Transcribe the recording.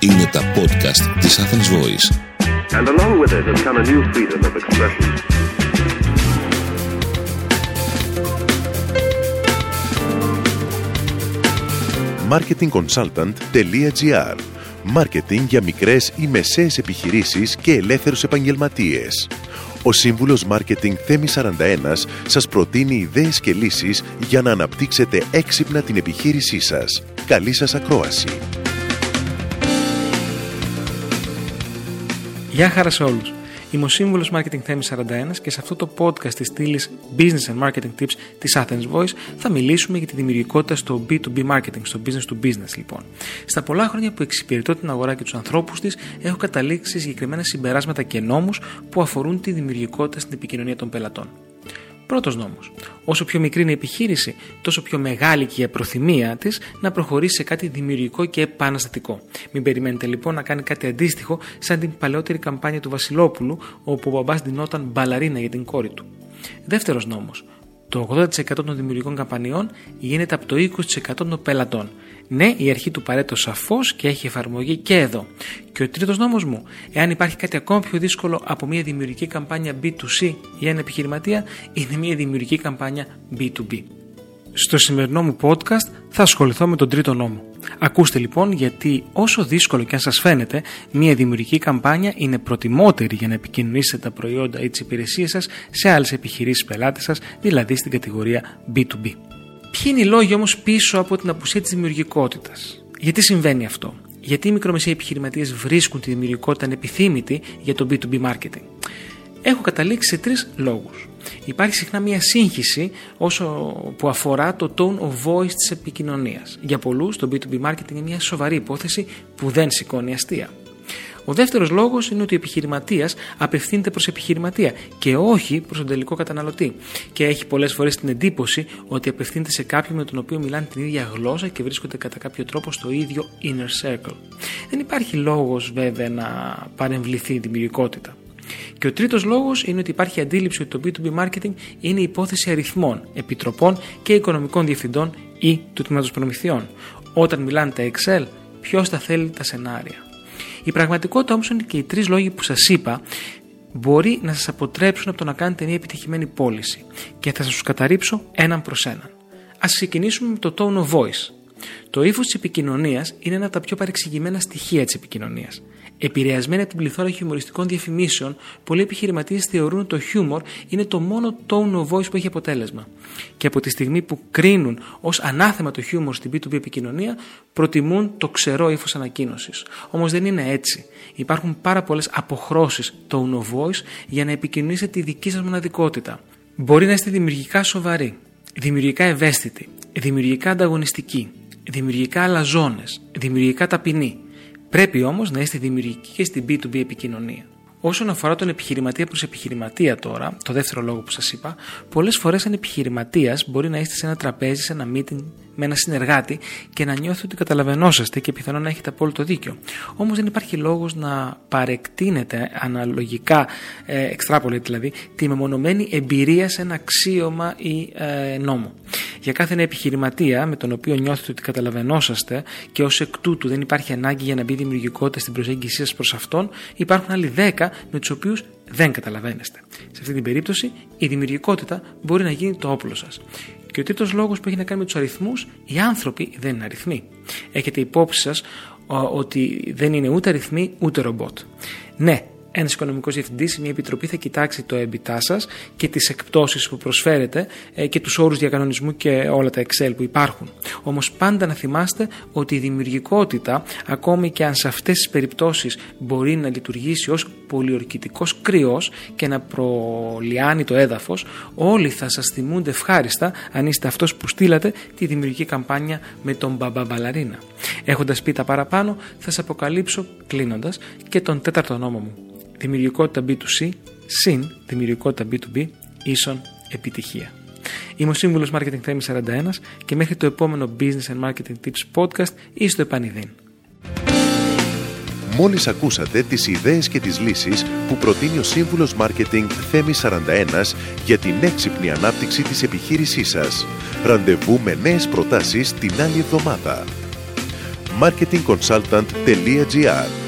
Είναι τα podcast της Athens Voice. And along with it has come a new freedom of expression. marketingconsultant.gr Μάρκετινγκ για μικρές ή μεσαίες επιχειρήσεις και ελεύθερους επαγγελματίες. Ο σύμβουλος Μάρκετινγκ Θέμης 41 σας προτείνει ιδέες και λύσεις για να αναπτύξετε έξυπνα την επιχείρησή σας. Καλή σας ακρόαση. Γεια χαρά σε όλους. Είμαι ο σύμβουλος Marketing Θέμης 41 και σε αυτό το podcast της στήλης Business and Marketing Tips της Athens Voice θα μιλήσουμε για τη δημιουργικότητα στο B2B marketing, στο business to business λοιπόν. Στα πολλά χρόνια που εξυπηρετώ την αγορά και τους ανθρώπους της, έχω καταλήξει σε συγκεκριμένα συμπεράσματα και νόμους που αφορούν τη δημιουργικότητα στην επικοινωνία των πελατών. Πρώτος νόμος. Όσο πιο μικρή είναι η επιχείρηση, τόσο πιο μεγάλη και η προθυμία της να προχωρήσει σε κάτι δημιουργικό και επαναστατικό. Μην περιμένετε λοιπόν να κάνει κάτι αντίστοιχο σαν την παλαιότερη καμπάνια του Βασιλόπουλου, όπου ο μπαμπάς δινόταν μπαλαρίνα για την κόρη του. Δεύτερος νόμος. Το 80% των δημιουργικών καμπανιών γίνεται από το 20% των πελατών. Ναι, η αρχή του παρέτω σαφώς και έχει εφαρμογή και εδώ. Και ο τρίτος νόμος μου, εάν υπάρχει κάτι ακόμα πιο δύσκολο από μια δημιουργική καμπάνια B2C για ένα επιχειρηματία, είναι μια δημιουργική καμπάνια B2B. Στο σημερινό μου podcast θα ασχοληθώ με τον τρίτο νόμο. Ακούστε λοιπόν γιατί όσο δύσκολο και αν σας φαίνεται, μια δημιουργική καμπάνια είναι προτιμότερη για να επικοινωνήσετε τα προϊόντα ή τις υπηρεσίες σας σε άλλες επιχειρήσεις πελάτες σας, δηλαδή στην κατηγορία B2B. Ποιοι είναι οι λόγοι όμως πίσω από την απουσία της δημιουργικότητας; Γιατί συμβαίνει αυτό; Γιατί οι μικρομεσαίοι επιχειρηματίες βρίσκουν τη δημιουργικότητα ανεπιθύμητη για το B2B marketing; Έχω καταλήξει σε τρεις λόγους. Υπάρχει συχνά μια σύγχυση όσο που αφορά το tone of voice της επικοινωνίας. Για πολλούς, το B2B marketing είναι μια σοβαρή υπόθεση που δεν σηκώνει αστεία. Ο δεύτερος λόγος είναι ότι ο επιχειρηματίας απευθύνεται προς επιχειρηματία και όχι προς τον τελικό καταναλωτή. Και έχει πολλές φορές την εντύπωση ότι απευθύνεται σε κάποιον με τον οποίο μιλάνε την ίδια γλώσσα και βρίσκονται κατά κάποιο τρόπο στο ίδιο inner circle. Δεν υπάρχει λόγος βέβαια να παρεμβληθεί η δημιουργικότητα. Και ο τρίτος λόγος είναι ότι υπάρχει αντίληψη ότι το B2B marketing είναι υπόθεση αριθμών, επιτροπών και οικονομικών διευθυντών ή του τμήματος προμηθειών. Όταν μιλάνε τα Excel, ποιος τα θέλει τα σενάρια. Η πραγματικότητα όμως είναι και οι τρεις λόγοι που σας είπα μπορεί να σας αποτρέψουν από το να κάνετε μια επιτυχημένη πώληση και θα σας του καταρρύψω έναν προς έναν. Α ξεκινήσουμε με το tone of voice. Το ύφος της επικοινωνίας είναι ένα από τα πιο παρεξηγημένα στοιχεία της επικοινωνίας. Επηρεασμένοι από την πληθώρα χιουμοριστικών διαφημίσεων, πολλοί επιχειρηματίες θεωρούν ότι το χιούμορ είναι το μόνο tone of voice που έχει αποτέλεσμα. Και από τη στιγμή που κρίνουν ως ανάθεμα το χιούμορ στην B2B επικοινωνία, προτιμούν το ξερό ύφος ανακοίνωσης. Όμως δεν είναι έτσι. Υπάρχουν πάρα πολλές αποχρώσεις tone of voice για να επικοινωνήσετε τη δική σας μοναδικότητα. Μπορεί να είστε δημιουργικά σοβαροί, δημιουργικά ευαίσθητοι, δημιουργικά ανταγωνιστικοί, δημιουργικά αλαζόνες, δημιουργικά ταπεινοί Πρέπει όμως να είστε δημιουργικοί και στην B2B επικοινωνία. Όσον αφορά τον επιχειρηματία προς επιχειρηματία τώρα, το δεύτερο λόγο που σας είπα, πολλές φορές σαν επιχειρηματίας μπορεί να είστε σε ένα τραπέζι, σε ένα meeting με ένα συνεργάτη και να νιώθετε ότι καταλαβαίνόσαστε και πιθανόν να έχετε απόλυτο δίκιο. Όμως δεν υπάρχει λόγος να παρεκτείνετε αναλογικά, ε, extrapolate δηλαδή, τη μεμονωμένη εμπειρία σε ένα αξίωμα ή ε, νόμο. Για κάθε ένα επιχειρηματία με τον οποίο νιώθετε ότι καταλαβαίνόσαστε και ως εκ τούτου δεν υπάρχει ανάγκη για να μπει δημιουργικότητα στην προσέγγιση σας προς αυτόν, υπάρχουν άλλοι 10 με τους οποίους δεν καταλαβαίνεστε. Σε αυτή την περίπτωση, η δημιουργικότητα μπορεί να γίνει το όπλο σας. Και ο τρίτος λόγος που έχει να κάνει με τους αριθμούς, οι άνθρωποι δεν είναι αριθμοί. Έχετε υπόψη σας ότι δεν είναι ούτε αριθμοί ούτε ρομπότ. Ναι, ένας οικονομικός διευθυντής, μια επιτροπή θα κοιτάξει το EBITDA σας και τις εκπτώσεις που προσφέρετε ε, και τους όρους διακανονισμού και όλα τα Excel που υπάρχουν. Όμως πάντα να θυμάστε ότι η δημιουργικότητα, ακόμη και αν σε αυτές τις περιπτώσεις μπορεί να λειτουργήσει ως πολιορκητικός κρυό και να προλιάνει το έδαφος, όλοι θα σας θυμούνται ευχάριστα αν είστε αυτός που στείλατε τη δημιουργική καμπάνια με τον Μπαμπαμπαλαρίνα. Έχοντας πει τα παραπάνω, θα σας αποκαλύψω κλείνοντας και τον τέταρτο νόμο μου δημιουργικότητα B2C συν δημιουργικότητα B2B ίσον επιτυχία. Είμαι ο σύμβουλος Marketing Θέμης 41 και μέχρι το επόμενο Business and Marketing Tips podcast ή στο επανειδήν. Μόλις ακούσατε τις ιδέες και τις λύσεις που προτείνει ο Σύμβουλος Marketing Θέμης 41 για την έξυπνη ανάπτυξη της επιχείρησής σας. Ραντεβού με νέες προτάσεις την άλλη εβδομάδα marketingconsultant.gr